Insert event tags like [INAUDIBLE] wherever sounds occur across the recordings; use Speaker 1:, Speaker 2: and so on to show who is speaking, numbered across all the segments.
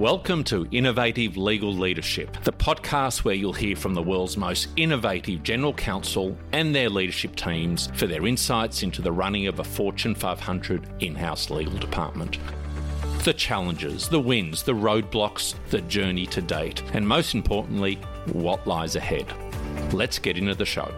Speaker 1: Welcome to Innovative Legal Leadership, the podcast where you'll hear from the world's most innovative general counsel and their leadership teams for their insights into the running of a Fortune 500 in house legal department. The challenges, the wins, the roadblocks, the journey to date, and most importantly, what lies ahead. Let's get into the show.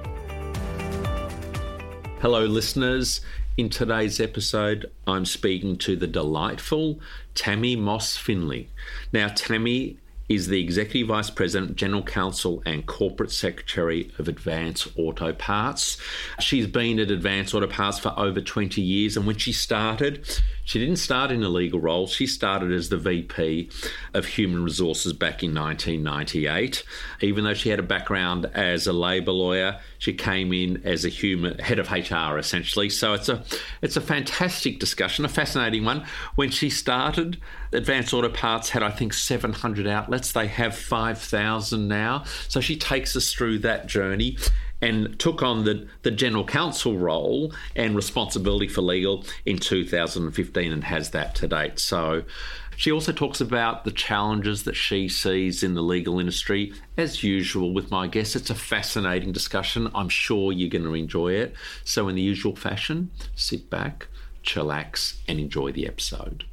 Speaker 1: Hello, listeners. In today's episode, I'm speaking to the delightful Tammy Moss Finley. Now, Tammy is the Executive Vice President, General Counsel, and Corporate Secretary of Advance Auto Parts. She's been at Advance Auto Parts for over 20 years, and when she started, she didn't start in a legal role. She started as the VP of Human Resources back in 1998. Even though she had a background as a labour lawyer, she came in as a human head of HR essentially. So it's a it's a fantastic discussion, a fascinating one. When she started, Advanced Auto Parts had I think 700 outlets. They have 5,000 now. So she takes us through that journey and took on the, the general counsel role and responsibility for legal in 2015 and has that to date. So she also talks about the challenges that she sees in the legal industry. As usual with my guests, it's a fascinating discussion. I'm sure you're going to enjoy it. So, in the usual fashion, sit back, chillax, and enjoy the episode.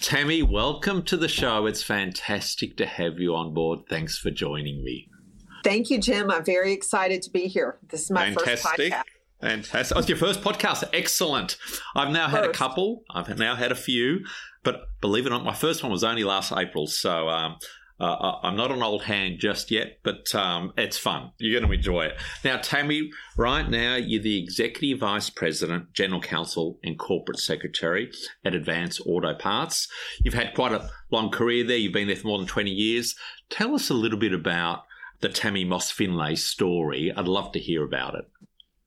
Speaker 1: Tammy, welcome to the show. It's fantastic to have you on board. Thanks for joining me.
Speaker 2: Thank you, Jim. I'm very excited to be here. This is my
Speaker 1: Fantastic.
Speaker 2: first podcast.
Speaker 1: Fantastic. Oh, it's your first podcast. Excellent. I've now had a couple. I've now had a few, but believe it or not, my first one was only last April. So um, uh, I'm not an old hand just yet, but um, it's fun. You're going to enjoy it. Now, Tammy, right now you're the Executive Vice President, General Counsel, and Corporate Secretary at Advance Auto Parts. You've had quite a long career there. You've been there for more than 20 years. Tell us a little bit about the Tammy Moss Finley story. I'd love to hear about it.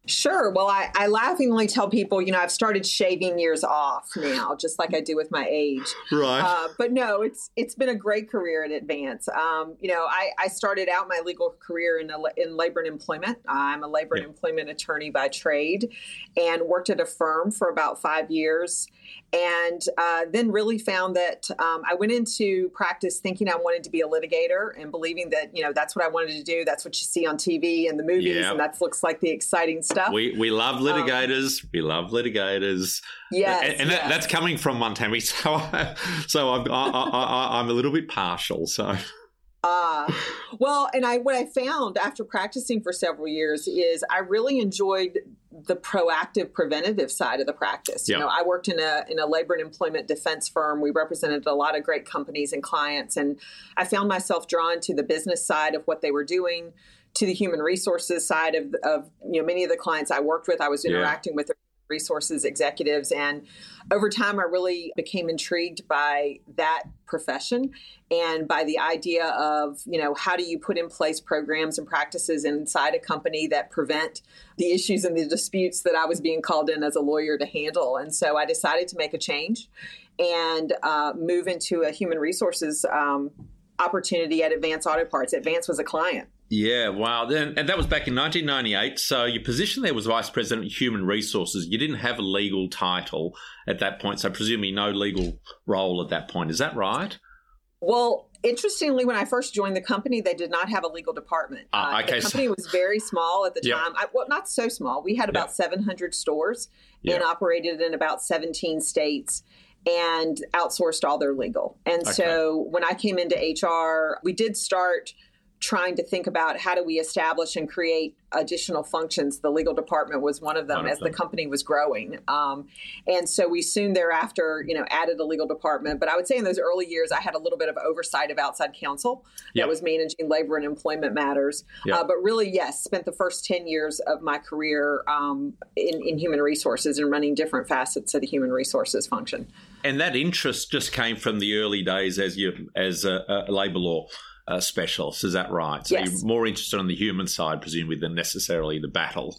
Speaker 2: Sure. Well, I, I laughingly tell people, you know, I've started shaving years off now, just like I do with my age.
Speaker 1: Right. Uh,
Speaker 2: but no, it's it's been a great career at Advance. Um, you know, I, I started out my legal career in a, in labor and employment. I'm a labor yep. and employment attorney by trade, and worked at a firm for about five years and uh, then really found that um, I went into practice thinking I wanted to be a litigator and believing that you know that's what I wanted to do. That's what you see on TV and the movies, and that looks like the exciting stuff.
Speaker 1: We we love um, litigators. Um, we love litigators.
Speaker 2: Yes,
Speaker 1: and, and
Speaker 2: yes.
Speaker 1: That, that's coming from Montami. So I, [LAUGHS] so I'm I, I, I'm a little bit partial. So.
Speaker 2: Ah, uh, well, and I what I found after practicing for several years is I really enjoyed the proactive preventative side of the practice. You know, I worked in a in a labor and employment defense firm. We represented a lot of great companies and clients and I found myself drawn to the business side of what they were doing, to the human resources side of of you know many of the clients I worked with. I was interacting yeah. with resources executives. And over time, I really became intrigued by that profession and by the idea of, you know, how do you put in place programs and practices inside a company that prevent the issues and the disputes that I was being called in as a lawyer to handle. And so I decided to make a change and uh, move into a human resources um, opportunity at Advance Auto Parts. Advance was a client.
Speaker 1: Yeah, wow. Then, and that was back in 1998. So your position there was Vice President of Human Resources. You didn't have a legal title at that point, so presumably no legal role at that point. Is that right?
Speaker 2: Well, interestingly, when I first joined the company, they did not have a legal department.
Speaker 1: Uh, okay,
Speaker 2: the company so, was very small at the [LAUGHS] time. I, well, not so small. We had about yep. 700 stores and operated in about 17 states and outsourced all their legal. And okay. so when I came into HR, we did start – trying to think about how do we establish and create additional functions. The legal department was one of them one as them. the company was growing. Um, and so we soon thereafter, you know, added a legal department. But I would say in those early years, I had a little bit of oversight of outside counsel yep. that was managing labor and employment matters. Yep. Uh, but really, yes, spent the first 10 years of my career um, in, in human resources and running different facets of the human resources function.
Speaker 1: And that interest just came from the early days as you as a, a labor law uh, specialist. Is that right? So
Speaker 2: yes.
Speaker 1: you're more interested on the human side, presumably, than necessarily the battle.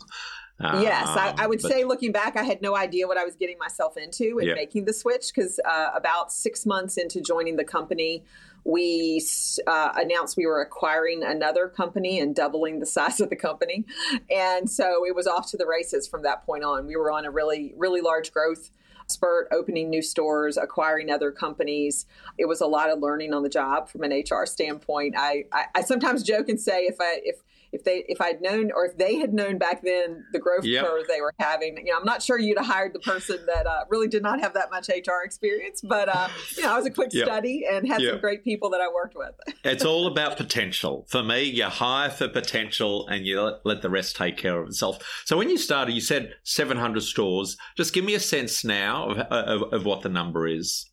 Speaker 2: Um, yes, I, I would but, say looking back, I had no idea what I was getting myself into in making the switch because uh, about six months into joining the company, we uh, announced we were acquiring another company and doubling the size of the company. And so it was off to the races from that point on. We were on a really, really large growth spurt opening new stores, acquiring other companies. It was a lot of learning on the job from an HR standpoint. I, I, I sometimes joke and say if I if if they if I'd known or if they had known back then the growth yep. curve they were having, you know, I'm not sure you'd have hired the person that uh, really did not have that much HR experience, but uh, you know, I was a quick yep. study and had yep. some great people that I worked with. [LAUGHS]
Speaker 1: it's all about potential. For me, you hire for potential and you let, let the rest take care of itself. So when you started, you said 700 stores. Just give me a sense now of, of, of what the number is.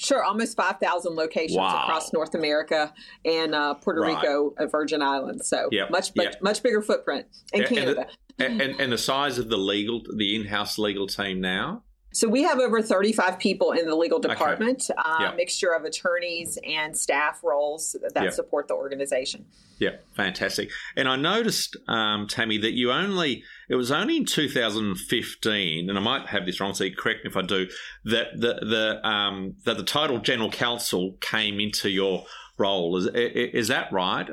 Speaker 2: Sure, almost 5,000 locations wow. across North America and uh, Puerto right. Rico, and Virgin Islands. So yep. much, much, yep. much bigger footprint in
Speaker 1: and,
Speaker 2: Canada.
Speaker 1: And the, and, and the size of the legal, the in-house legal team now?
Speaker 2: So we have over 35 people in the legal department, okay. uh, yep. mixture of attorneys and staff roles that yep. support the organization.
Speaker 1: Yeah, fantastic. And I noticed, um, Tammy, that you only it was only in 2015, and I might have this wrong, so correct me if I do. That the the um, that the title general counsel came into your role. Is is that right?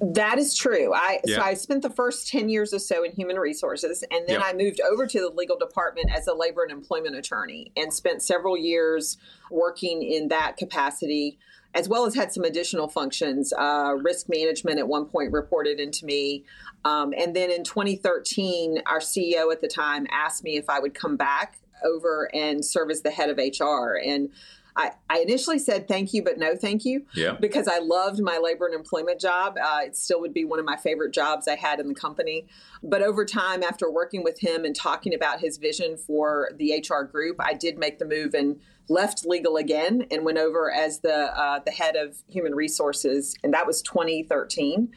Speaker 2: That is true. I yeah. so I spent the first 10 years or so in human resources and then I moved over to the legal department as a labor and employment attorney and spent several years working in that capacity as well as had some additional functions. Uh, risk management at one point reported into me. Um, and then in 2013, our CEO at the time asked me if I would come back over and serve as the head of HR. And I, I initially said thank you, but no thank you.
Speaker 1: Yeah.
Speaker 2: Because I loved my labor and employment job. Uh, it still would be one of my favorite jobs I had in the company. But over time, after working with him and talking about his vision for the HR group, I did make the move and left legal again and went over as the uh, the head of human resources, and that was 2013.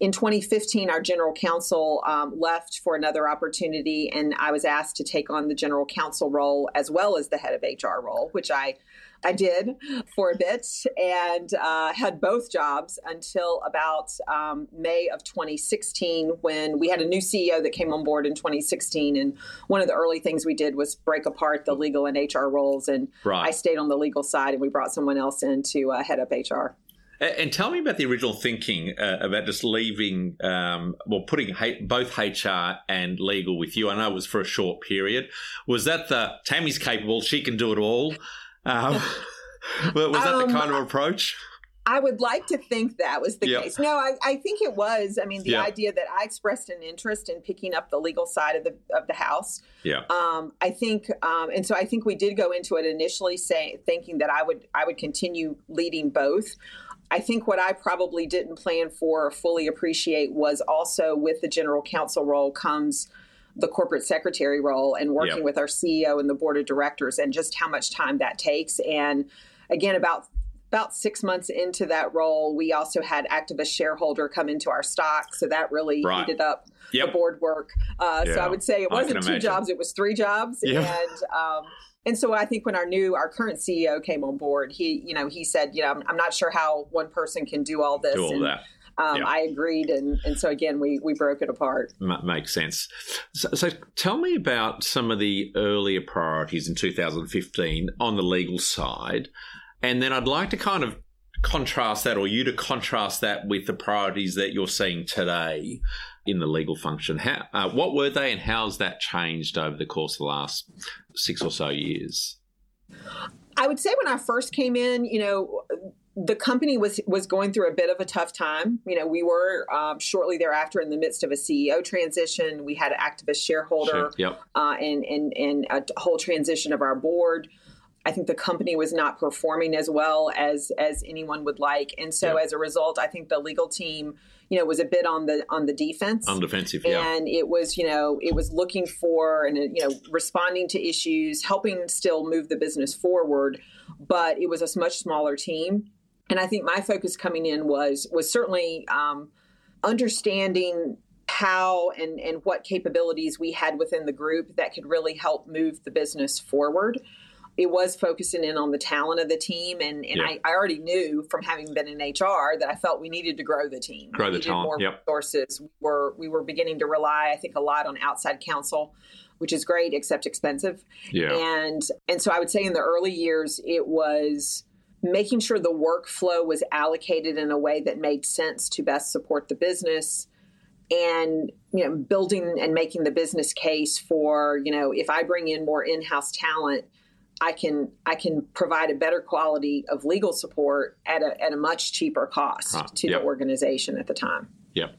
Speaker 2: In 2015, our general counsel um, left for another opportunity, and I was asked to take on the general counsel role as well as the head of HR role, which I I did for a bit and uh, had both jobs until about um, May of 2016 when we had a new CEO that came on board in 2016. And one of the early things we did was break apart the legal and HR roles. And right. I stayed on the legal side and we brought someone else in to uh, head up HR.
Speaker 1: And tell me about the original thinking uh, about just leaving, um, well, putting H- both HR and legal with you. I know it was for a short period. Was that the Tammy's capable, she can do it all? Um, [LAUGHS] was that um, the kind of approach?
Speaker 2: I would like to think that was the yep. case. No, I, I, think it was. I mean, the yep. idea that I expressed an interest in picking up the legal side of the of the house.
Speaker 1: Yeah.
Speaker 2: Um, I think, um, and so I think we did go into it initially saying thinking that I would I would continue leading both. I think what I probably didn't plan for or fully appreciate was also with the general counsel role comes the corporate secretary role and working yep. with our CEO and the board of directors and just how much time that takes. And again, about about six months into that role, we also had activist shareholder come into our stock, so that really right. heated up yep. the board work. Uh, yeah. So I would say it wasn't two jobs; it was three jobs, and um, and so I think when our new, our current CEO came on board, he, you know, he said, you know, I'm, I'm not sure how one person can do all this.
Speaker 1: Do all
Speaker 2: and,
Speaker 1: that.
Speaker 2: Um, yeah. I agreed, and and so again, we we broke it apart.
Speaker 1: M- makes sense. So, so, tell me about some of the earlier priorities in 2015 on the legal side, and then I'd like to kind of contrast that, or you to contrast that with the priorities that you're seeing today in the legal function. How uh, what were they, and how's that changed over the course of the last six or so years?
Speaker 2: I would say when I first came in, you know, the company was was going through a bit of a tough time. You know, we were um, shortly thereafter in the midst of a CEO transition. We had an activist shareholder,
Speaker 1: sure. yep.
Speaker 2: uh, and and and a whole transition of our board. I think the company was not performing as well as as anyone would like, and so yep. as a result, I think the legal team, you know, was a bit on the on the defense,
Speaker 1: on defensive,
Speaker 2: yeah. And it was, you know, it was looking for and you know responding to issues, helping still move the business forward, but it was a much smaller team and I think my focus coming in was was certainly um, understanding how and, and what capabilities we had within the group that could really help move the business forward. It was focusing in on the talent of the team, and, and I, I, already knew from having been in HR that I felt we needed to grow the team.
Speaker 1: Grow
Speaker 2: we
Speaker 1: the talent.
Speaker 2: More
Speaker 1: yep.
Speaker 2: resources. We were we were beginning to rely, I think, a lot on outside counsel, which is great except expensive.
Speaker 1: Yeah.
Speaker 2: And and so I would say in the early years it was making sure the workflow was allocated in a way that made sense to best support the business and you know building and making the business case for you know if i bring in more in-house talent I can I can provide a better quality of legal support at a at a much cheaper cost ah, to yep. the organization at the time.
Speaker 1: Yep.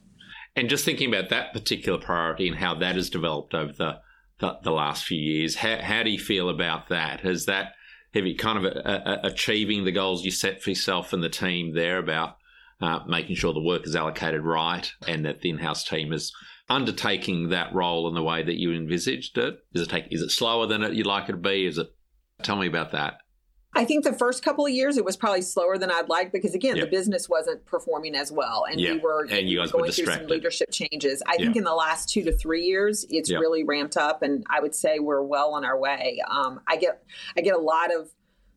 Speaker 1: And just thinking about that particular priority and how that has developed over the the, the last few years, how, how do you feel about that? Has that have you kind of a, a, achieving the goals you set for yourself and the team there about uh, making sure the work is allocated right and that the in-house team is undertaking that role in the way that you envisaged it? Is it take, is it slower than it, you'd like it to be? Is it? Tell me about that.
Speaker 2: I think the first couple of years it was probably slower than I'd like because again yep. the business wasn't performing as well and we were
Speaker 1: and you guys
Speaker 2: going
Speaker 1: through
Speaker 2: some leadership changes. I think in the last two to three years it's really ramped up and I would say we're well on our way. Um, I get I get a lot of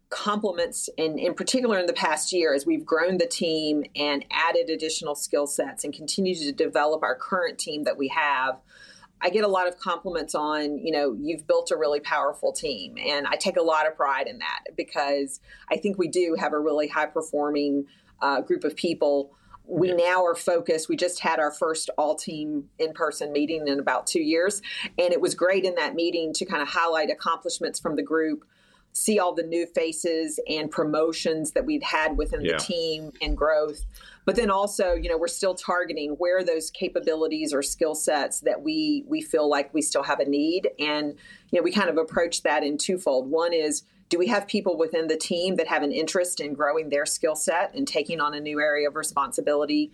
Speaker 2: compliments and in particular in the past year as we've grown the team and added additional skill sets and continue to develop our current team that we have i get a lot of compliments on you know you've built a really powerful team and i take a lot of pride in that because i think we do have a really high performing uh, group of people. We now are focused we just had our first all team in person meeting in about two years and it was great in that meeting to kind of highlight accomplishments from the group see all the new faces and promotions that we've had within yeah. the team and growth. But then also, you know, we're still targeting where those capabilities or skill sets that we we feel like we still have a need. And, you know, we kind of approach that in twofold. One is do we have people within the team that have an interest in growing their skill set and taking on a new area of responsibility?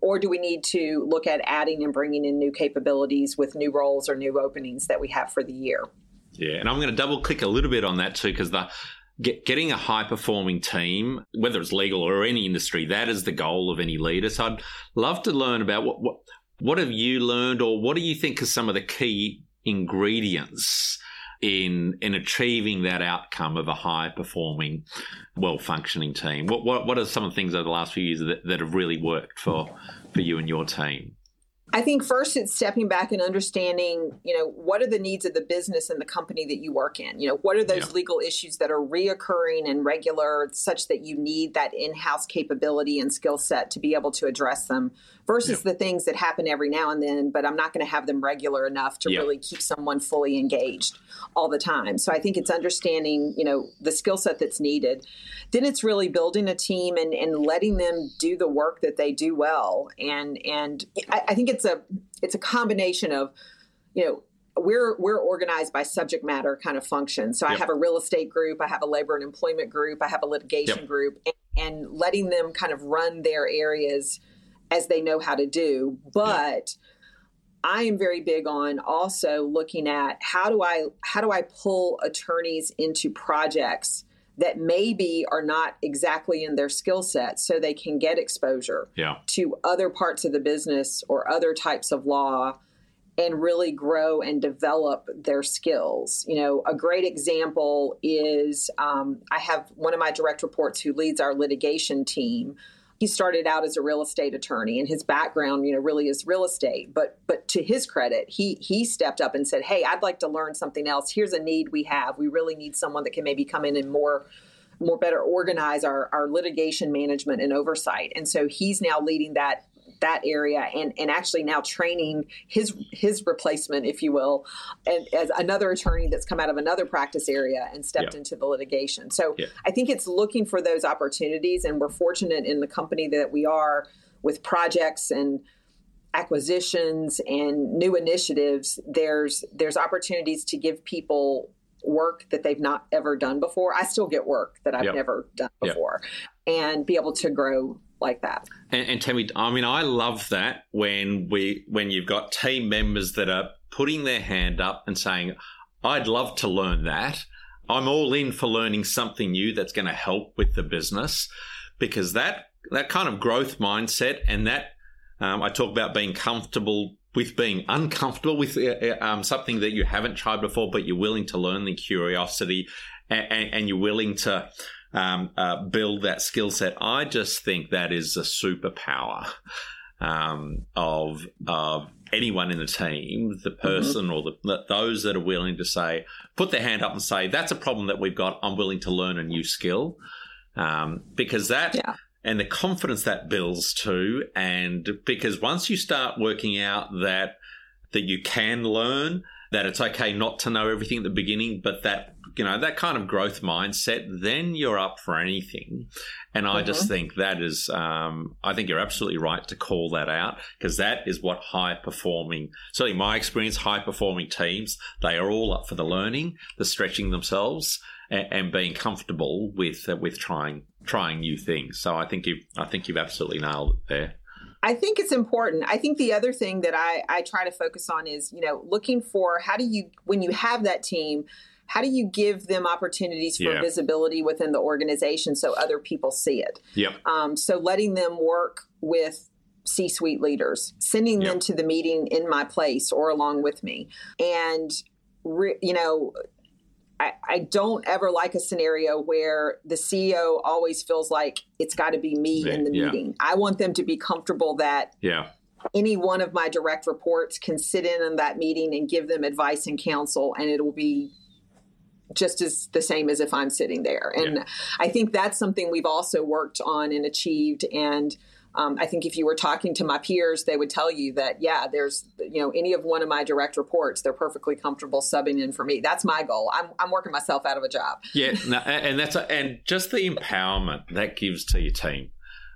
Speaker 2: Or do we need to look at adding and bringing in new capabilities with new roles or new openings that we have for the year?
Speaker 1: Yeah, and I'm going to double click a little bit on that too because the Get, getting a high performing team, whether it's legal or any industry, that is the goal of any leader. So I'd love to learn about what what, what have you learned, or what do you think are some of the key ingredients in in achieving that outcome of a high performing, well functioning team? What, what what are some of the things over the last few years that, that have really worked for for you and your team?
Speaker 2: I think first it's stepping back and understanding, you know, what are the needs of the business and the company that you work in? You know, what are those yeah. legal issues that are reoccurring and regular such that you need that in-house capability and skill set to be able to address them versus yeah. the things that happen every now and then, but I'm not going to have them regular enough to yeah. really keep someone fully engaged all the time. So I think it's understanding, you know, the skill set that's needed. Then it's really building a team and, and letting them do the work that they do well. And and I, I think it's a it's a combination of, you know, we're we're organized by subject matter kind of function. So yep. I have a real estate group, I have a labor and employment group, I have a litigation yep. group, and, and, letting them kind of run their areas as they know how to do. But yeah. I am very big on also looking at how do I how do I pull attorneys into projects that maybe are not exactly in their skill set so they can get exposure
Speaker 1: yeah.
Speaker 2: to other parts of the business or other types of law and really grow and develop their skills. You know, a great example is um, I have one of my direct reports who leads our litigation team he started out as a real estate attorney and his background you know really is real estate. But but to his credit he he stepped up and said hey i'd like to learn something else. Here's a need we have. We really need someone that can maybe come in and more more better organize our, our litigation management and oversight. And so he's now leading that that area and, and actually now training his his replacement, if you will, and as another attorney that's come out of another practice area and stepped yeah. into the litigation. So yeah. I think it's looking for those opportunities, and we're fortunate in the company that we are with projects and acquisitions and new initiatives. There's there's opportunities to give people work that they've not ever done before. I still get work that I've yep. never done before, yep. and be able to grow like that.
Speaker 1: And, and Tammy, I mean, I love that when we when you've got team members that are putting their hand up and saying, "I'd love to learn that." I'm all in for learning something new that's going to help with the business because that that kind of growth mindset and that um, I talk about being comfortable with being uncomfortable with uh, uh um, something that you haven't tried before, but you're willing to learn the curiosity and, and, and you're willing to um, uh, build that skill set. I just think that is a superpower um, of of anyone in the team, the mm-hmm. person mm-hmm. or the, those that are willing to say, put their hand up and say, "That's a problem that we've got. I'm willing to learn a new skill," um, because that. Yeah. And the confidence that builds too, and because once you start working out that that you can learn, that it's okay not to know everything at the beginning, but that you know that kind of growth mindset, then you're up for anything. And I mm-hmm. just think that is, um, I think you're absolutely right to call that out because that is what high performing, certainly my experience, high performing teams, they are all up for the learning, the stretching themselves, and, and being comfortable with uh, with trying trying new things. So I think you I think you've absolutely nailed it there.
Speaker 2: I think it's important. I think the other thing that I, I try to focus on is, you know, looking for how do you, when you have that team, how do you give them opportunities for yeah. visibility within the organization so other people see it?
Speaker 1: Yep.
Speaker 2: Um, so letting them work with C suite leaders, sending yep. them to the meeting in my place or along with me. And, re, you know, I, I don't ever like a scenario where the CEO always feels like it's got to be me in the yeah. meeting. I want them to be comfortable that
Speaker 1: yeah.
Speaker 2: any one of my direct reports can sit in on that meeting and give them advice and counsel, and it will be just as the same as if I'm sitting there. And yeah. I think that's something we've also worked on and achieved. And um, I think if you were talking to my peers, they would tell you that, yeah, there's, you know, any of one of my direct reports, they're perfectly comfortable subbing in for me. That's my goal. I'm, I'm working myself out of a job.
Speaker 1: Yeah. No, and that's, a, and just the empowerment that gives to your team.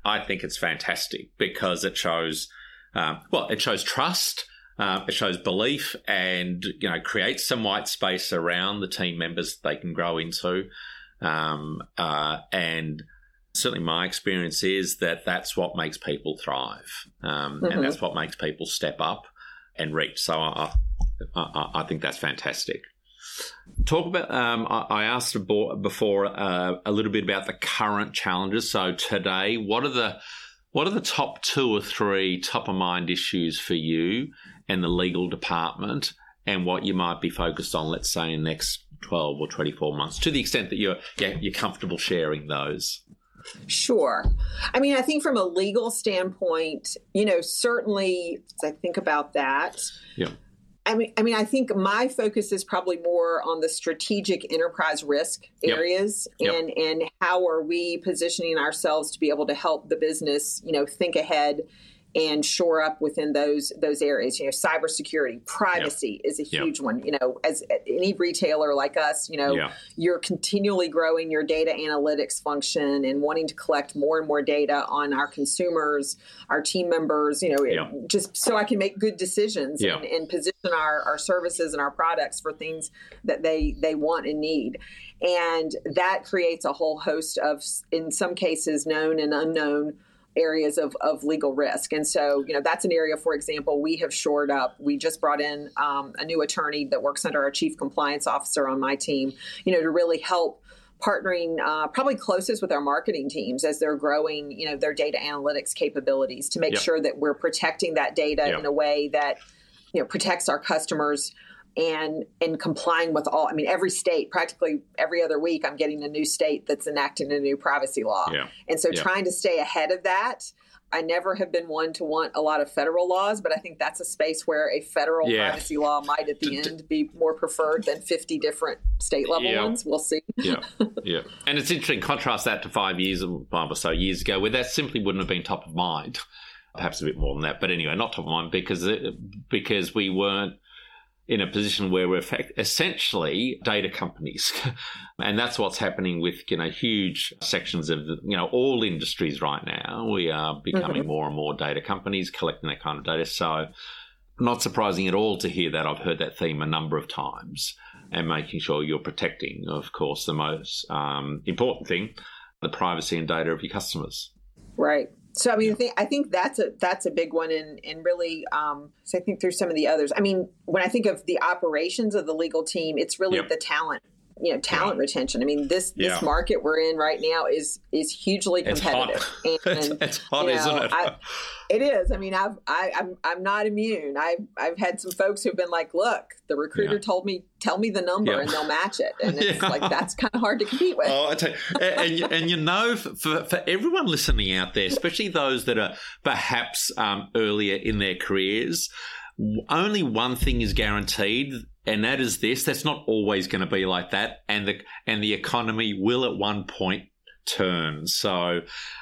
Speaker 1: I think it's fantastic because it shows, um, well, it shows trust. Uh, it shows belief and you know creates some white space around the team members they can grow into, um, uh, and certainly my experience is that that's what makes people thrive, um, mm-hmm. and that's what makes people step up and reach. So I, I, I think that's fantastic. Talk about. Um, I, asked before uh, a little bit about the current challenges. So today, what are the what are the top two or three top of mind issues for you and the legal department, and what you might be focused on? Let's say in the next twelve or twenty four months, to the extent that you're yeah, you're comfortable sharing those.
Speaker 2: Sure. I mean, I think from a legal standpoint, you know, certainly as I think about that.
Speaker 1: Yeah.
Speaker 2: I mean, I mean, I think my focus is probably more on the strategic enterprise risk areas yep. and and how are we positioning ourselves to be able to help the business, you know, think ahead and shore up within those those areas. You know, cybersecurity, privacy yep. is a huge yep. one. You know, as any retailer like us, you know, yeah. you're continually growing your data analytics function and wanting to collect more and more data on our consumers, our team members. You know, just so I can make good decisions and, and position our, our services and our products for things that they they want and need. And that creates a whole host of, in some cases, known and unknown areas of, of legal risk. And so, you know, that's an area, for example, we have shored up. We just brought in um, a new attorney that works under our chief compliance officer on my team, you know, to really help partnering uh, probably closest with our marketing teams as they're growing, you know, their data analytics capabilities to make yep. sure that we're protecting that data yep. in a way that, you know, protects our customers and and complying with all i mean every state practically every other week i'm getting a new state that's enacting a new privacy law
Speaker 1: yeah.
Speaker 2: and so
Speaker 1: yeah.
Speaker 2: trying to stay ahead of that i never have been one to want a lot of federal laws but i think that's a space where a federal yeah. privacy law might at the end be more preferred than 50 different state level yeah. ones we'll see
Speaker 1: yeah [LAUGHS] yeah and it's interesting contrast that to five years five or so years ago where that simply wouldn't have been top of mind perhaps a bit more than that but anyway not top of mind because it, because we weren't in a position where we're essentially data companies. [LAUGHS] and that's what's happening with, you know, huge sections of, you know, all industries right now. We are becoming mm-hmm. more and more data companies collecting that kind of data. So not surprising at all to hear that. I've heard that theme a number of times and making sure you're protecting, of course, the most um, important thing, the privacy and data of your customers.
Speaker 2: Right. So I mean, I think, I think that's a that's a big one, and and really, um, so I think there's some of the others. I mean, when I think of the operations of the legal team, it's really yep. the talent you know talent yeah. retention. I mean this yeah. this market we're in right now is is hugely competitive.
Speaker 1: It's hot, [LAUGHS] and, it's, it's hot know, isn't it? I,
Speaker 2: it is. I mean, I've I, I'm I'm not immune. I've I've had some folks who've been like, look, the recruiter yeah. told me tell me the number and they'll match it, and [LAUGHS] it's like that's kind of hard to compete with.
Speaker 1: Oh, I tell you, and, and, and you know, for for everyone listening out there, especially those that are perhaps um, earlier in their careers only one thing is guaranteed and that is this that's not always going to be like that and the and the economy will at one point turn so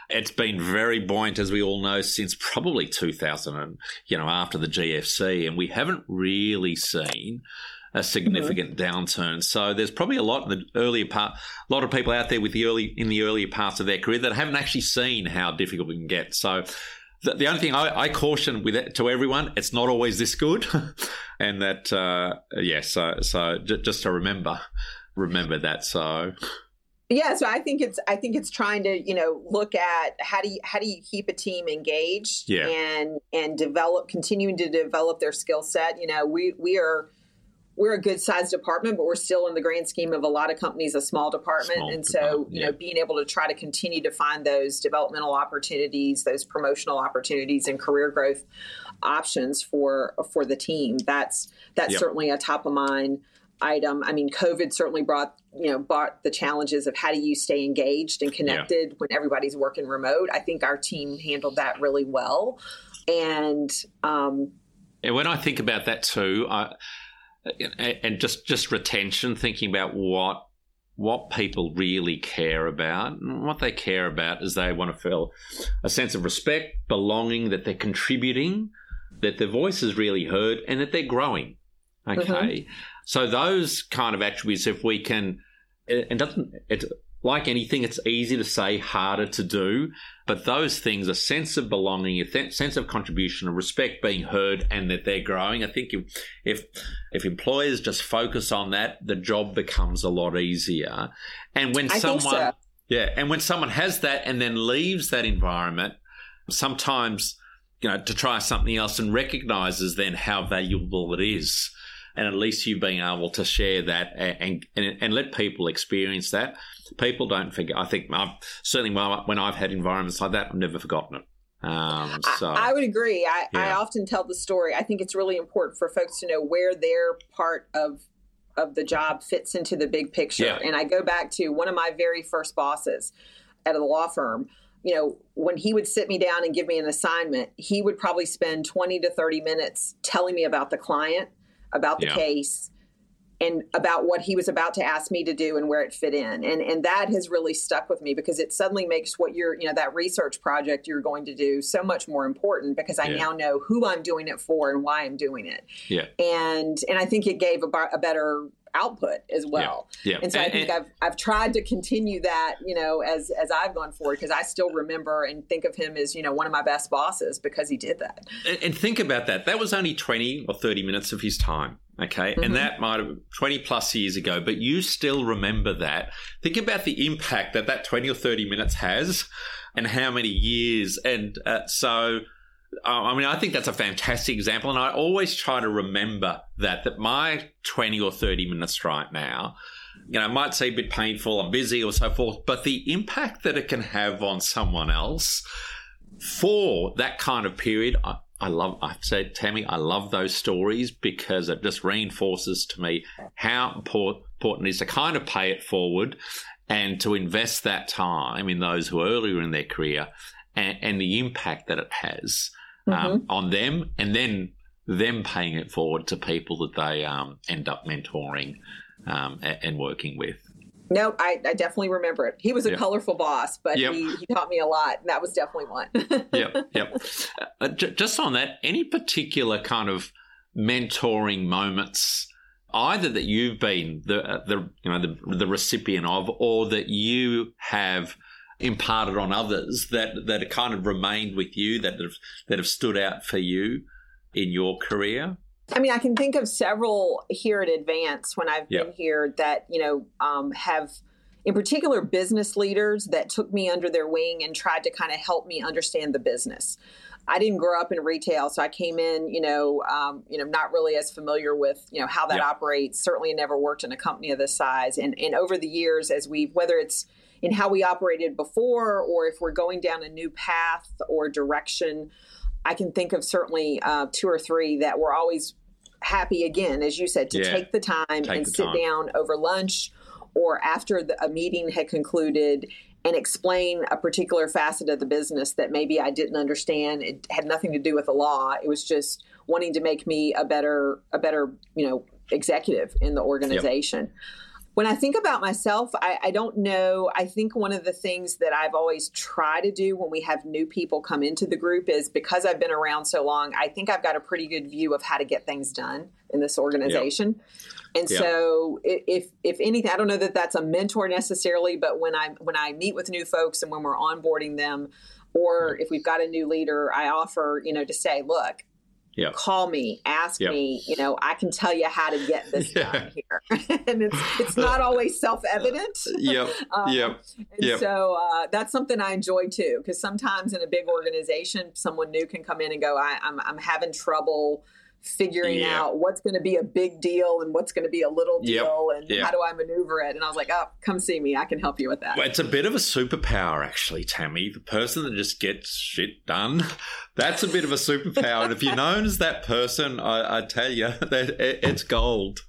Speaker 1: it's been very buoyant as we all know since probably 2000 and you know after the GFC and we haven't really seen a significant mm-hmm. downturn. So there's probably a lot in the earlier part, a lot of people out there with the early in the earlier parts of their career that haven't actually seen how difficult it can get. So the, the only thing I, I, caution with it to everyone, it's not always this good, [LAUGHS] and that uh, yeah. So so j- just to remember, remember that. So
Speaker 2: yeah so i think it's i think it's trying to you know look at how do you how do you keep a team engaged
Speaker 1: yeah.
Speaker 2: and and develop continuing to develop their skill set you know we we are we're a good sized department but we're still in the grand scheme of a lot of companies a small department small and so department, you know being able to try to continue to find those developmental opportunities those promotional opportunities and career growth options for for the team that's that's yep. certainly a top of mind item. I mean, COVID certainly brought you know brought the challenges of how do you stay engaged and connected yeah. when everybody's working remote. I think our team handled that really well, and um,
Speaker 1: and when I think about that too, I, and just just retention, thinking about what what people really care about. And what they care about is they want to feel a sense of respect, belonging, that they're contributing, that their voice is really heard, and that they're growing. Okay. Mm-hmm. So those kind of attributes, if we can, it doesn't, it's like anything, it's easy to say, harder to do. But those things, a sense of belonging, a sense of contribution, a respect being heard, and that they're growing. I think if, if if employers just focus on that, the job becomes a lot easier. And when I someone, so. yeah, and when someone has that and then leaves that environment, sometimes you know to try something else and recognizes then how valuable it is and at least you being able to share that and and, and let people experience that. People don't forget. I think I've, certainly when I've had environments like that, I've never forgotten it. Um,
Speaker 2: so, I, I, would agree. I, yeah. I often tell the story. I think it's really important for folks to know where their part of of the job fits into the big picture. Yeah. And I go back to one of my very first bosses at a law firm you know, when he would sit me down and give me an assignment, he would probably spend 20 to 30 minutes telling me about the client about the yeah. case and about what he was about to ask me to do and where it fit in and and that has really stuck with me because it suddenly makes what you're you know that research project you're going to do so much more important because i yeah. now know who i'm doing it for and why i'm doing it
Speaker 1: yeah
Speaker 2: and and i think it gave a, a better output as well.
Speaker 1: Yeah. yeah.
Speaker 2: And so and, I think I've I've tried to continue that, you know, as as I've gone forward because I still remember and think of him as, you know, one of my best bosses because he did that.
Speaker 1: And, and think about that. That was only 20 or 30 minutes of his time. Okay. Mm-hmm. And that might have 20 plus years ago, but you still remember that. Think about the impact that that 20 or 30 minutes has and how many years. And uh, so I mean, I think that's a fantastic example, and I always try to remember that that my twenty or thirty minutes right now, you know, might seem a bit painful. I'm busy or so forth, but the impact that it can have on someone else for that kind of period, I, I love. I've said, Tammy, I love those stories because it just reinforces to me how important it is to kind of pay it forward and to invest that time in those who are earlier in their career and, and the impact that it has um, mm-hmm. on them, and then them paying it forward to people that they um, end up mentoring um, and, and, working with.
Speaker 2: No, I, I, definitely remember it. He was a yep. colorful boss, but yep. he, he, taught me a lot, and that was definitely one.
Speaker 1: yep, yep. [LAUGHS] Uh, j- just on that, any particular kind of mentoring moments, either that you've been the uh, the you know the, the recipient of, or that you have imparted on others that that have kind of remained with you that have that have stood out for you in your career?
Speaker 2: I mean, I can think of several here at Advance when I've yep. been here that you know um, have, in particular, business leaders that took me under their wing and tried to kind of help me understand the business. I didn't grow up in retail, so I came in, you know, um, you know, not really as familiar with, you know, how that yep. operates. Certainly, never worked in a company of this size. And and over the years, as we've whether it's in how we operated before or if we're going down a new path or direction. I can think of certainly uh, two or three that were always happy again, as you said, to yeah. take the time take and the sit time. down over lunch or after the, a meeting had concluded and explain a particular facet of the business that maybe I didn't understand. It had nothing to do with the law. It was just wanting to make me a better, a better, you know, executive in the organization. Yep when I think about myself, I, I, don't know. I think one of the things that I've always tried to do when we have new people come into the group is because I've been around so long, I think I've got a pretty good view of how to get things done in this organization. Yep. And yep. so, if if anything, I don't know that that's a mentor necessarily, but when I when I meet with new folks and when we're onboarding them, or if we've got a new leader, I offer you know to say, look, Yep. Call me, ask yep. me. You know, I can tell you how to get this [LAUGHS] yeah. done here, [LAUGHS] and it's it's not always self evident. [LAUGHS]
Speaker 1: Yep. um, yep.
Speaker 2: And yep. so uh, that's something I enjoy too, because sometimes in a big organization, someone new can come in and go, I, I'm I'm having trouble figuring yeah. out what's going to be a big deal and what's going to be a little deal yep. and yep. how do I maneuver it. And I was like, oh, come see me. I can help you with that.
Speaker 1: Well, it's a bit of a superpower, actually, Tammy. The person that just gets shit done, [LAUGHS] that's a bit of a superpower. and if you're known as that person, I, I tell you, [LAUGHS] that it's gold.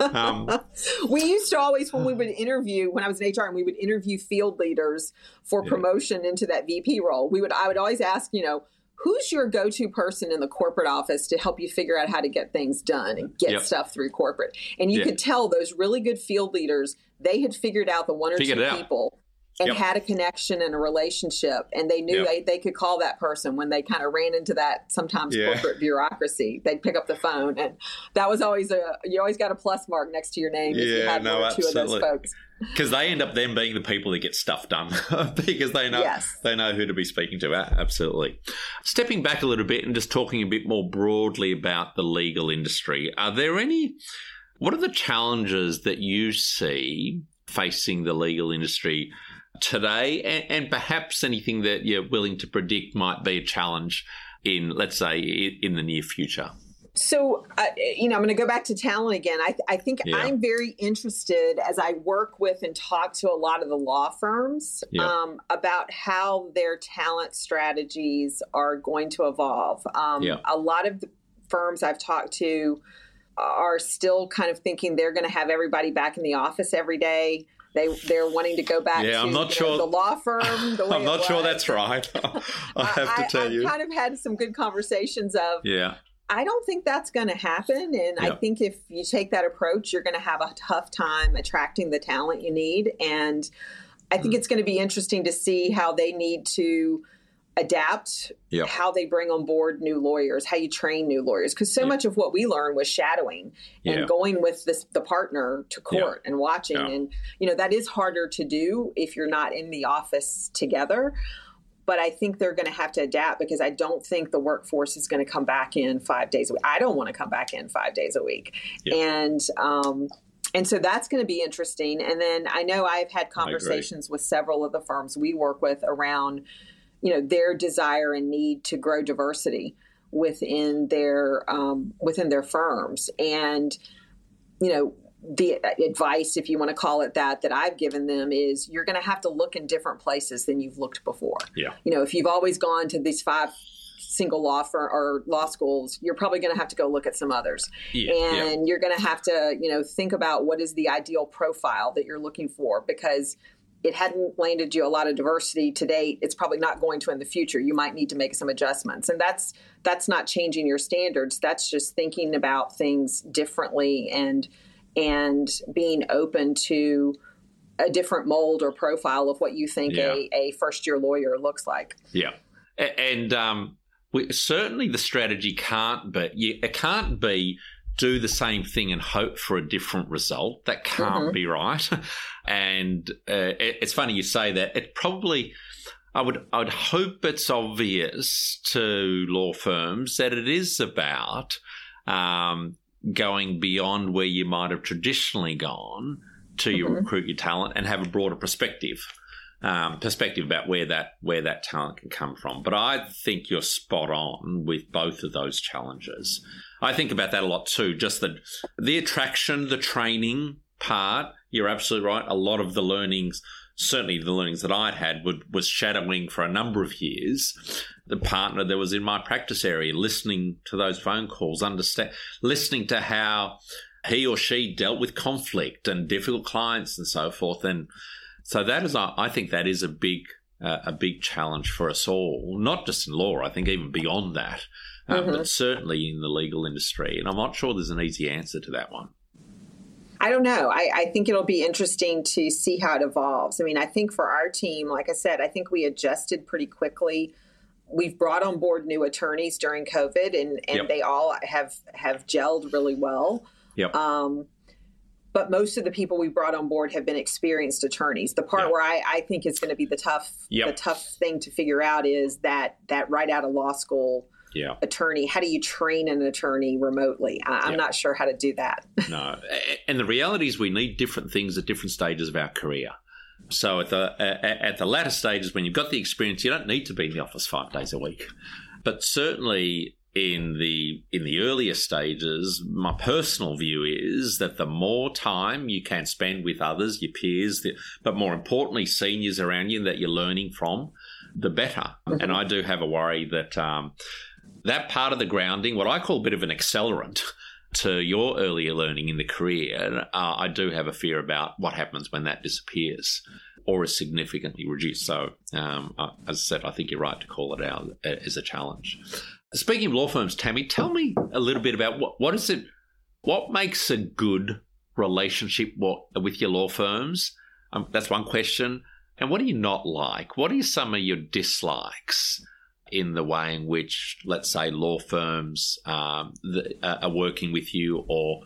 Speaker 2: Um, [LAUGHS] we used to always, when we would interview, when I was in HR, and we would interview field leaders for promotion into that VP role. We would, I would always ask, you know, who's your go-to person in the corporate office to help you figure out how to get things done and get yep. stuff through corporate? And you could tell those really good field leaders they had figured out the one or figured two people and yep. had a connection and a relationship and they knew yep. they, they could call that person when they kind of ran into that sometimes yeah. corporate bureaucracy they'd pick up the phone and that was always a you always got a plus mark next to your name yeah, if you had no, one or two of those folks
Speaker 1: because they end up them being the people that get stuff done [LAUGHS] because they know yes. they know who to be speaking to. Absolutely. Stepping back a little bit and just talking a bit more broadly about the legal industry, are there any? What are the challenges that you see facing the legal industry today, and, and perhaps anything that you're willing to predict might be a challenge in, let's say, in the near future?
Speaker 2: So, uh, you know, I'm going to go back to talent again. I, I think yeah. I'm very interested as I work with and talk to a lot of the law firms yeah. um, about how their talent strategies are going to evolve. Um, yeah. A lot of the firms I've talked to are still kind of thinking they're going to have everybody back in the office every day. They they're wanting to go back.
Speaker 1: Yeah,
Speaker 2: to,
Speaker 1: I'm not sure
Speaker 2: know, the law firm. The [LAUGHS]
Speaker 1: I'm not sure that's right. [LAUGHS] I have to tell
Speaker 2: I,
Speaker 1: you.
Speaker 2: I've kind of had some good conversations of
Speaker 1: yeah
Speaker 2: I don't think that's going to happen. And I think if you take that approach, you're going to have a tough time attracting the talent you need. And I think mm. it's going to be interesting to see how they need to adapt yep. how they bring on board new lawyers, how you train new lawyers. Because so yep. much of what we learned was shadowing and going with this the partner to court and watching. And you know that is harder to do if you're not in the office together but I think they're going to have to adapt because I don't think the workforce is going to come back in five days a week. I don't want to come back in five days a week, and um, and so that's going to be interesting. And then I know I've had conversations with several of the firms we work with around, you know, their desire and need to grow diversity within their um, within their firms, and you know the advice, if you want to call it that, that I've given them is you're going to have to look in different places than you've looked before.
Speaker 1: Yeah.
Speaker 2: You know, if you've always gone to these five single law firm or law schools, you're probably going to have to go look at some others. Yeah, and yeah. you're going to have to, you know, think about what is the ideal profile that you're looking for because it hadn't landed you a lot of diversity to date it's probably not going to in the future you might need to make some adjustments and that's that's not changing your standards that's just thinking about things differently and and being open to a different mold or profile of what you think yeah. a, a first year lawyer looks like.
Speaker 1: Yeah. And um, we, certainly the strategy can't be, it can't be do the same thing and hope for a different result. That can't mm-hmm. be right. [LAUGHS] and uh, it, it's funny you say that. It probably, I would, I would hope it's obvious to law firms that it is about um, going beyond where you might have traditionally gone to mm-hmm. recruit your talent and have a broader perspective. Um, perspective about where that where that talent can come from. But I think you're spot on with both of those challenges. I think about that a lot too. Just the the attraction, the training part. You're absolutely right. A lot of the learnings, certainly the learnings that I'd had, would, was shadowing for a number of years, the partner that was in my practice area, listening to those phone calls, understand, listening to how he or she dealt with conflict and difficult clients and so forth. And so that is, I think, that is a big, uh, a big challenge for us all, not just in law. I think even beyond that, um, mm-hmm. but certainly in the legal industry. And I'm not sure there's an easy answer to that one.
Speaker 2: I don't know. I, I, think it'll be interesting to see how it evolves. I mean, I think for our team, like I said, I think we adjusted pretty quickly. We've brought on board new attorneys during COVID, and, and yep. they all have have gelled really well.
Speaker 1: Yep. Um,
Speaker 2: but most of the people we brought on board have been experienced attorneys. The part yep. where I, I, think is going to be the tough yep. the tough thing to figure out is that that right out of law school
Speaker 1: yeah.
Speaker 2: attorney. How do you train an attorney remotely? I, am yeah. not sure how to do that. [LAUGHS]
Speaker 1: no, and the reality is we need different things at different stages of our career. So at the at the latter stages, when you've got the experience, you don't need to be in the office five days a week. But certainly in the in the earlier stages, my personal view is that the more time you can spend with others, your peers, but more importantly, seniors around you that you're learning from, the better. Mm-hmm. And I do have a worry that um, that part of the grounding, what I call a bit of an accelerant to your earlier learning in the career, uh, I do have a fear about what happens when that disappears or is significantly reduced. So, um, as I said, I think you're right to call it out as a challenge. Speaking of law firms, Tammy, tell me a little bit about what, what is it, what makes a good relationship with your law firms? Um, that's one question. And what do you not like? What are some of your dislikes? In the way in which, let's say, law firms um, uh, are working with you, or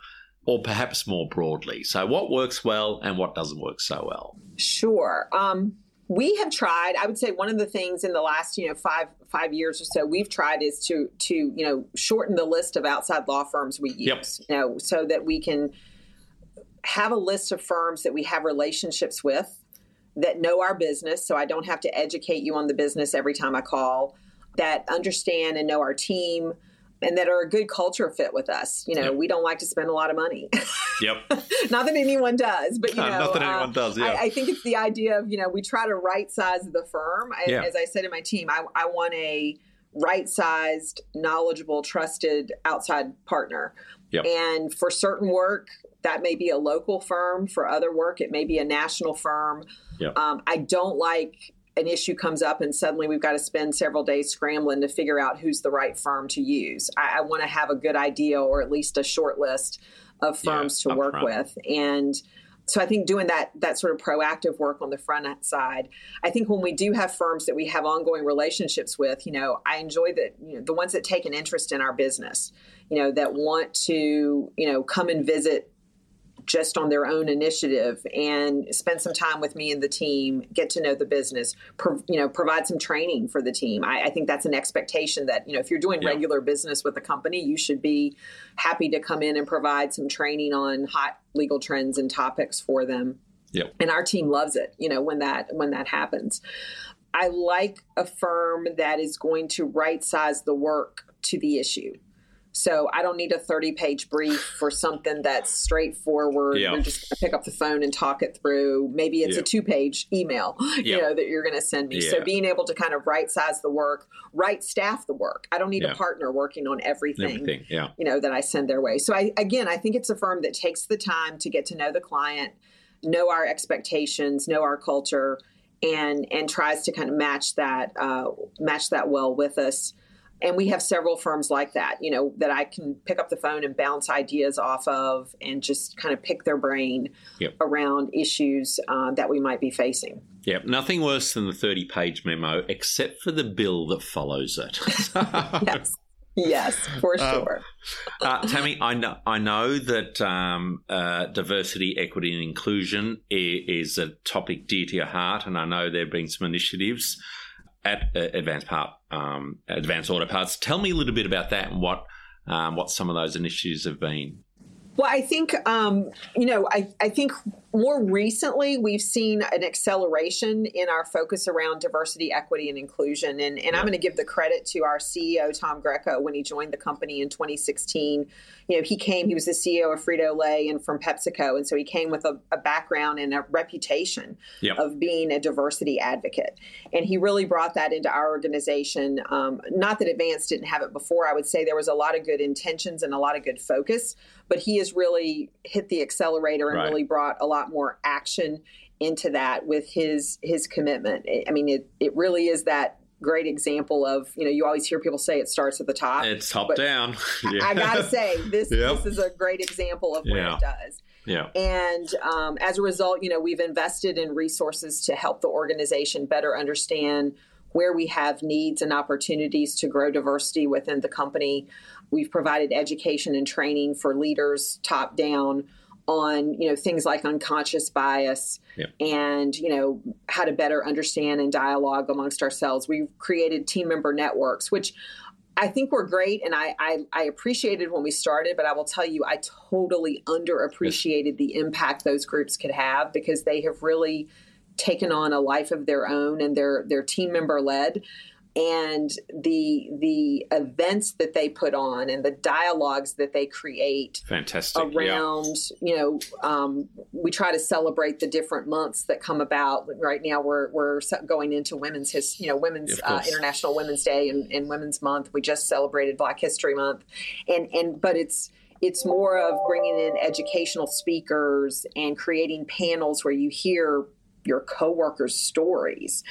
Speaker 1: or perhaps more broadly. So, what works well and what doesn't work so well?
Speaker 2: Sure. Um, we have tried. I would say one of the things in the last, you know, five five years or so we've tried is to to you know shorten the list of outside law firms we use. Yep. You know, so that we can have a list of firms that we have relationships with that know our business so I don't have to educate you on the business every time I call that understand and know our team and that are a good culture fit with us. You know, yep. we don't like to spend a lot of money. [LAUGHS]
Speaker 1: Yep.
Speaker 2: not that anyone does, but you know,
Speaker 1: not that anyone uh, does. Yeah.
Speaker 2: I, I, think it's the idea of you know we try to right size the firm. Yeah. As I said to my team, I, I want a right sized, knowledgeable, trusted outside partner.
Speaker 1: Yep.
Speaker 2: And for certain work, that may be a local firm. For other work, it may be a national firm.
Speaker 1: Yep.
Speaker 2: Um, I don't like an issue comes up and suddenly we've got to spend several days scrambling to figure out who's the right firm to use. I, I want to have a good idea or at least a short list of firms yeah, to work front. with. And so I think doing that that sort of proactive work on the front side. I think when we do have firms that we have ongoing relationships with, you know, I enjoy that you know, the ones that take an interest in our business, you know, that want to, you know, come and visit just on their own initiative and spend some time with me and the team, get to know the business, pro, you know, provide some training for the team. I, I, think that's an expectation that, you know, if you're doing yeah. regular business with a company, you should be happy to come in and provide some training on hot legal trends and topics for them.
Speaker 1: Yep.
Speaker 2: And our team loves it, you know, when that when that happens. I like a firm that is going to right size the work to the issue. So I don't need a 30 page brief for something that's straightforward. Yeah. You're just going to pick up the phone and talk it through. Maybe it's yeah. a two page email, [LAUGHS] you know, that you're going to send me. Yeah. So being able to kind of right size the work, right staff the work. I don't need a partner working on everything,
Speaker 1: everything. Yeah.
Speaker 2: you know, that I send their way. So I, again, I think it's a firm that takes the time to get to know the client, know our expectations, know our culture, and, and tries to kind of match that, uh, match that well with us and we have several firms like that you know that i can pick up the phone and bounce ideas off of and just kind of pick their brain
Speaker 1: yep.
Speaker 2: around issues uh, that we might be facing
Speaker 1: Yep, nothing worse than the 30 page memo, except for the bill that follows it. [LAUGHS]
Speaker 2: yes. Yes, for um, sure.
Speaker 1: Um, uh, Tammy, I know, I know that um, uh, diversity, equity, and inclusion is, is, a topic dear to your heart, and I know there have been some initiatives at uh, Advanced Part, um, Advance Auto Parts. Tell me a little bit about that and what um, what some of those initiatives have been.
Speaker 2: Well, I think um, you know, I, I think more recently we've seen an acceleration in our focus around diversity, equity, and inclusion. And, and yeah. I'm going to give the credit to our CEO Tom Greco when he joined the company in 2016 you know, he came, he was the CEO of Frito Lay and from PepsiCo. And so he came with a, a background and a reputation
Speaker 1: yep.
Speaker 2: of being a diversity advocate. And he really brought that into our organization. Um, not that Advance didn't have it before. I would say there was a lot of good intentions and a lot of good focus, but he has really hit the accelerator and right. really brought a lot more action into that with his his commitment. I mean, it, it really is that great example of you know you always hear people say it starts at the top.
Speaker 1: It's top down. [LAUGHS] [LAUGHS]
Speaker 2: yeah. I, gotta say this [LAUGHS] yep. this is a great example of where yeah. it does.
Speaker 1: Yeah.
Speaker 2: And um, as a result, you know, we've invested in resources to help the organization better understand where we have needs and opportunities to grow diversity within the company. We've provided education and training for leaders top down on you know things like unconscious bias and you know how to better understand and dialogue amongst ourselves we've created team member networks which I think we're great, and I, I, I appreciated when we started, but I will tell you, I totally underappreciated yes. the impact those groups could have because they have really taken on a life of their own and they're they're team member led and the the events that they put on and the dialogues that they create
Speaker 1: fantastic
Speaker 2: around yeah. you know um, we try to celebrate the different months that come about. Right now we're we're going into women's his you know women's uh, international women's day and, and women's month. We just celebrated black history month. And and but it's it's more of bringing in educational speakers and creating panels where you hear your coworkers' stories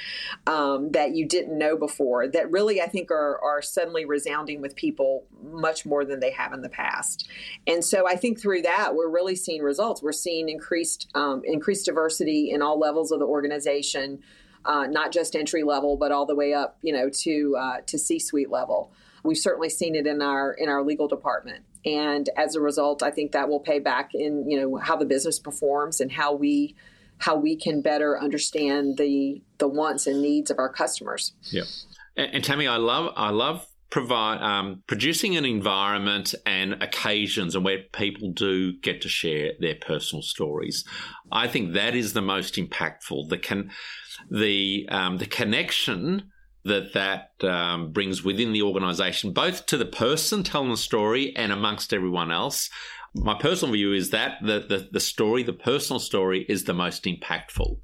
Speaker 2: um, that you didn't know before that really I think are, are suddenly resounding with people much more than they have in the past. And so I think through that we're really seeing results. We're seeing increased um, increased diversity in all levels of the organization, uh, not just entry level, but all the way up, you know, to uh, to C-suite level. We've certainly seen it in our in our legal department and as a result i think that will pay back in you know how the business performs and how we how we can better understand the the wants and needs of our customers.
Speaker 1: Yeah, and, and Tammy, I love I love provide um, producing an environment and occasions and where people do get to share their personal stories. I think that is the most impactful. The can the um, the connection that that um, brings within the organization, both to the person telling the story and amongst everyone else my personal view is that the, the, the story, the personal story, is the most impactful.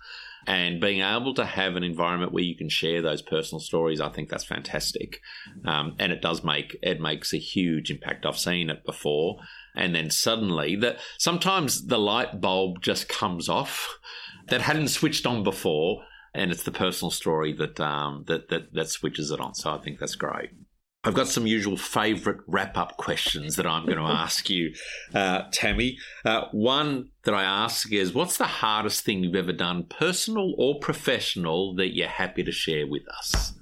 Speaker 1: And being able to have an environment where you can share those personal stories, I think that's fantastic. Um, and it does make it makes a huge impact. I've seen it before, and then suddenly that sometimes the light bulb just comes off that hadn't switched on before, and it's the personal story that um, that, that that switches it on. So I think that's great. I've got some usual favourite wrap up questions that I'm going [LAUGHS] to ask you, uh, Tammy. Uh, one that I ask is What's the hardest thing you've ever done, personal or professional, that you're happy to share with us?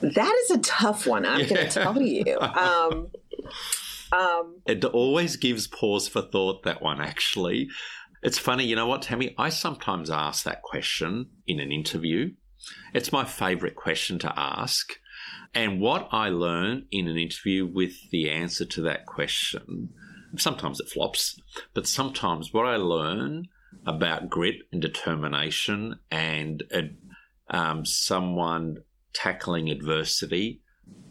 Speaker 2: That is a tough one, I'm yeah. going to tell you. Um,
Speaker 1: um, it always gives pause for thought, that one, actually. It's funny, you know what, Tammy? I sometimes ask that question in an interview. It's my favourite question to ask and what I learn in an interview with the answer to that question, sometimes it flops, but sometimes what I learn about grit and determination and um, someone tackling adversity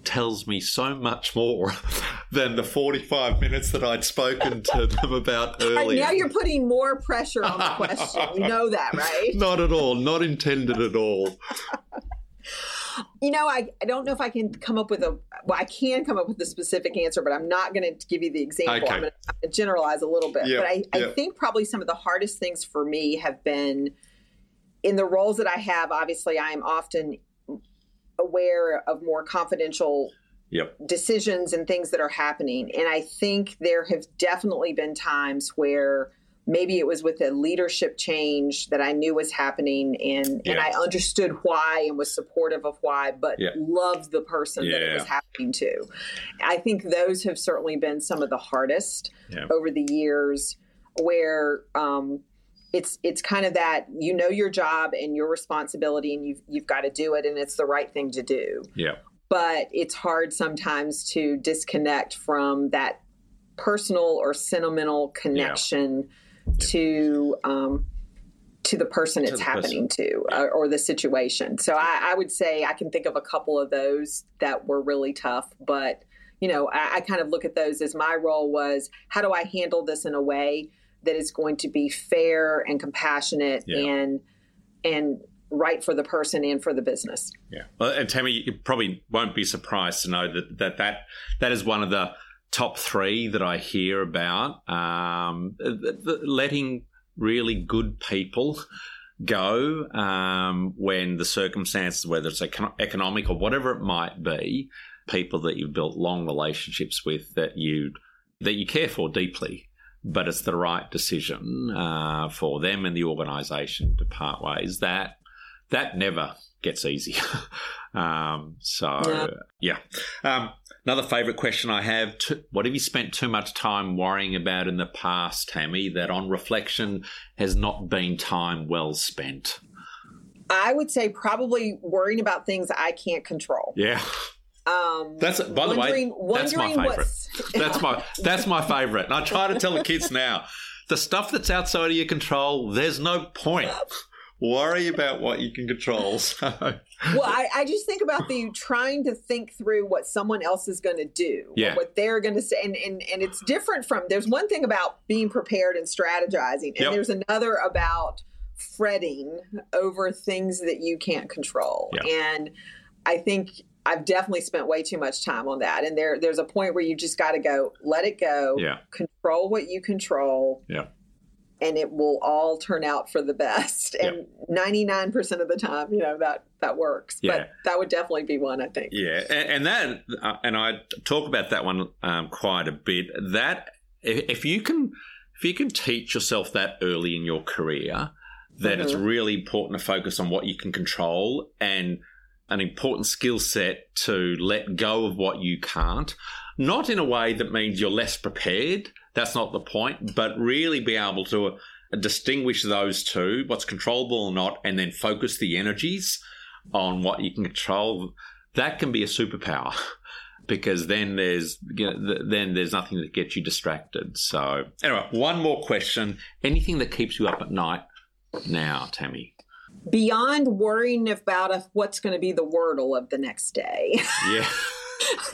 Speaker 1: tells me so much more [LAUGHS] than the 45 minutes that I'd spoken to [LAUGHS] them about [LAUGHS] earlier.
Speaker 2: Now you're putting more pressure on the question. You know that, right?
Speaker 1: Not at all. Not intended at all.
Speaker 2: You know, I, I don't know if I can come up with a, well, I can come up with a specific answer, but I'm not going to give you the example. Okay. I'm going to generalize a little bit. Yep. But I, yep. I think probably some of the hardest things for me have been in the roles that I have. Obviously, I am often aware of more confidential
Speaker 1: Yep.
Speaker 2: decisions and things that are happening. And I think there have definitely been times where maybe it was with a leadership change that I knew was happening and yeah. and I understood why and was supportive of why, but yeah. loved the person yeah. that it was happening to. I think those have certainly been some of the hardest over the years where um, it's it's kind of that you know your job and your responsibility and you've you've got to do it and it's the right thing to do.
Speaker 1: Yeah.
Speaker 2: But it's hard sometimes to disconnect from that personal or sentimental connection to um, to the person it's happening person. to uh, or the situation. So I, I, would say I can think of a couple of those that were really tough, but you know I, I kind of look at those as my role was how do I handle this in a way that is going to be fair and compassionate yeah. and and right for the person and for the business.
Speaker 1: Yeah, well, and Tammy, you probably won't be surprised to know that that that, that is one of the top three that I hear about. Um, letting really good people go um, when the circumstances, whether it's economic or whatever it might be, people that you've built long relationships with that you that you care for deeply, but it's the right decision uh, for them and the organisation to part ways. That that never gets easy. [LAUGHS] um, so yeah. yeah. Um, another favourite question I have: What have you spent too much time worrying about in the past, Tammy? That on reflection has not been time well spent.
Speaker 2: I would say probably worrying about things I can't control.
Speaker 1: Yeah. Um, that's by the way, that's my favorite. [LAUGHS] that's my that's my favorite. And I try to tell the kids now, the stuff that's outside of your control, there's no point. Worry about what you can control. [LAUGHS] So.
Speaker 2: Well, I, I, just think about the trying to think through what someone else is going to do,
Speaker 1: yeah.
Speaker 2: what they're going to say, and, and and it's different from. There's one thing about being prepared and strategizing, and yep. there's another about fretting over things that you can't control. Yep. And I think I've definitely spent way too much time on that. And there there's a point where you just got to go, let it go,
Speaker 1: yeah.
Speaker 2: control what you control.
Speaker 1: Yeah.
Speaker 2: And it will all turn out for the best. And ninety nine percent of the time, you know that that works. Yeah. But that would definitely be one, I think.
Speaker 1: Yeah, and, and that, uh, and I talk about that one um, quite a bit. That if, if you can, if you can teach yourself that early in your career, that mm-hmm. it's really important to focus on what you can control and an important skill set to let go of what you can't. Not in a way that means you're less prepared. That's not the point, but really be able to distinguish those two, what's controllable or not, and then focus the energies on what you can control. That can be a superpower [LAUGHS] because then there's you know, then there's nothing that gets you distracted. So anyway, one more question: anything that keeps you up at night now, Tammy?
Speaker 2: beyond worrying about what's going to be the wordle of the next day.
Speaker 1: Yeah. [LAUGHS] [LAUGHS]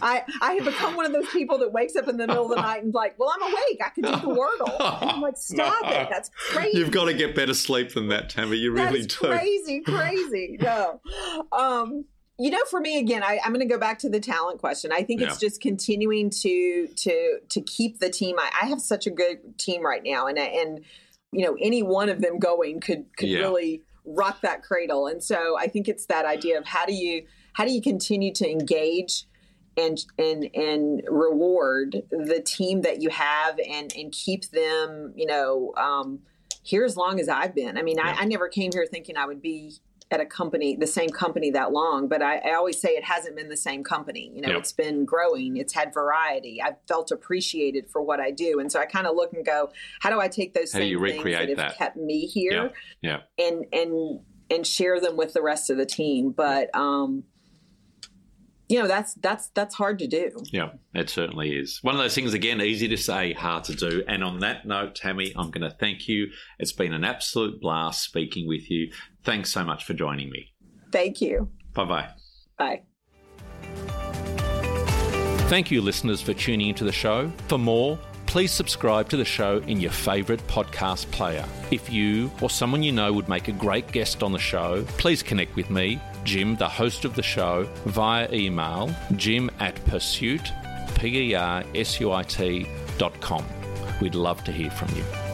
Speaker 2: I I have become one of those people that wakes up in the middle of the [LAUGHS] night and like, well, I'm awake. I can do the wordle. And I'm like, stop it. [LAUGHS] That's crazy.
Speaker 1: You've got to get better sleep than that, Tammy. You really do.
Speaker 2: Crazy, crazy. No. Um, you know, for me again, I, am going to go back to the talent question. I think yeah. it's just continuing to to to keep the team. I, I have such a good team right now, and and you know any one of them going could could yeah. really rock that cradle and so i think it's that idea of how do you how do you continue to engage and and and reward the team that you have and and keep them you know um, here as long as i've been i mean yeah. I, I never came here thinking i would be at a company, the same company that long, but I, I, always say it hasn't been the same company. You know, yep. it's been growing, it's had variety. I've felt appreciated for what I do. And so I kind of look and go, how do I take those how same things that have that? kept me here
Speaker 1: yeah. yeah.
Speaker 2: and and and share them with the rest of the team. But um you know that's that's that's hard to do.
Speaker 1: Yeah it certainly is. One of those things again easy to say hard to do. And on that note tammy i'm going to thank you. It's been an absolute blast speaking with you. Thanks so much for joining me.
Speaker 2: Thank you.
Speaker 1: Bye-bye.
Speaker 2: Bye.
Speaker 1: Thank you listeners for tuning into the show. For more please subscribe to the show in your favourite podcast player. If you or someone you know would make a great guest on the show, please connect with me Jim, the host of the show, via email jim at pursuit, P-E-R-S-U-I-T dot com. We'd love to hear from you.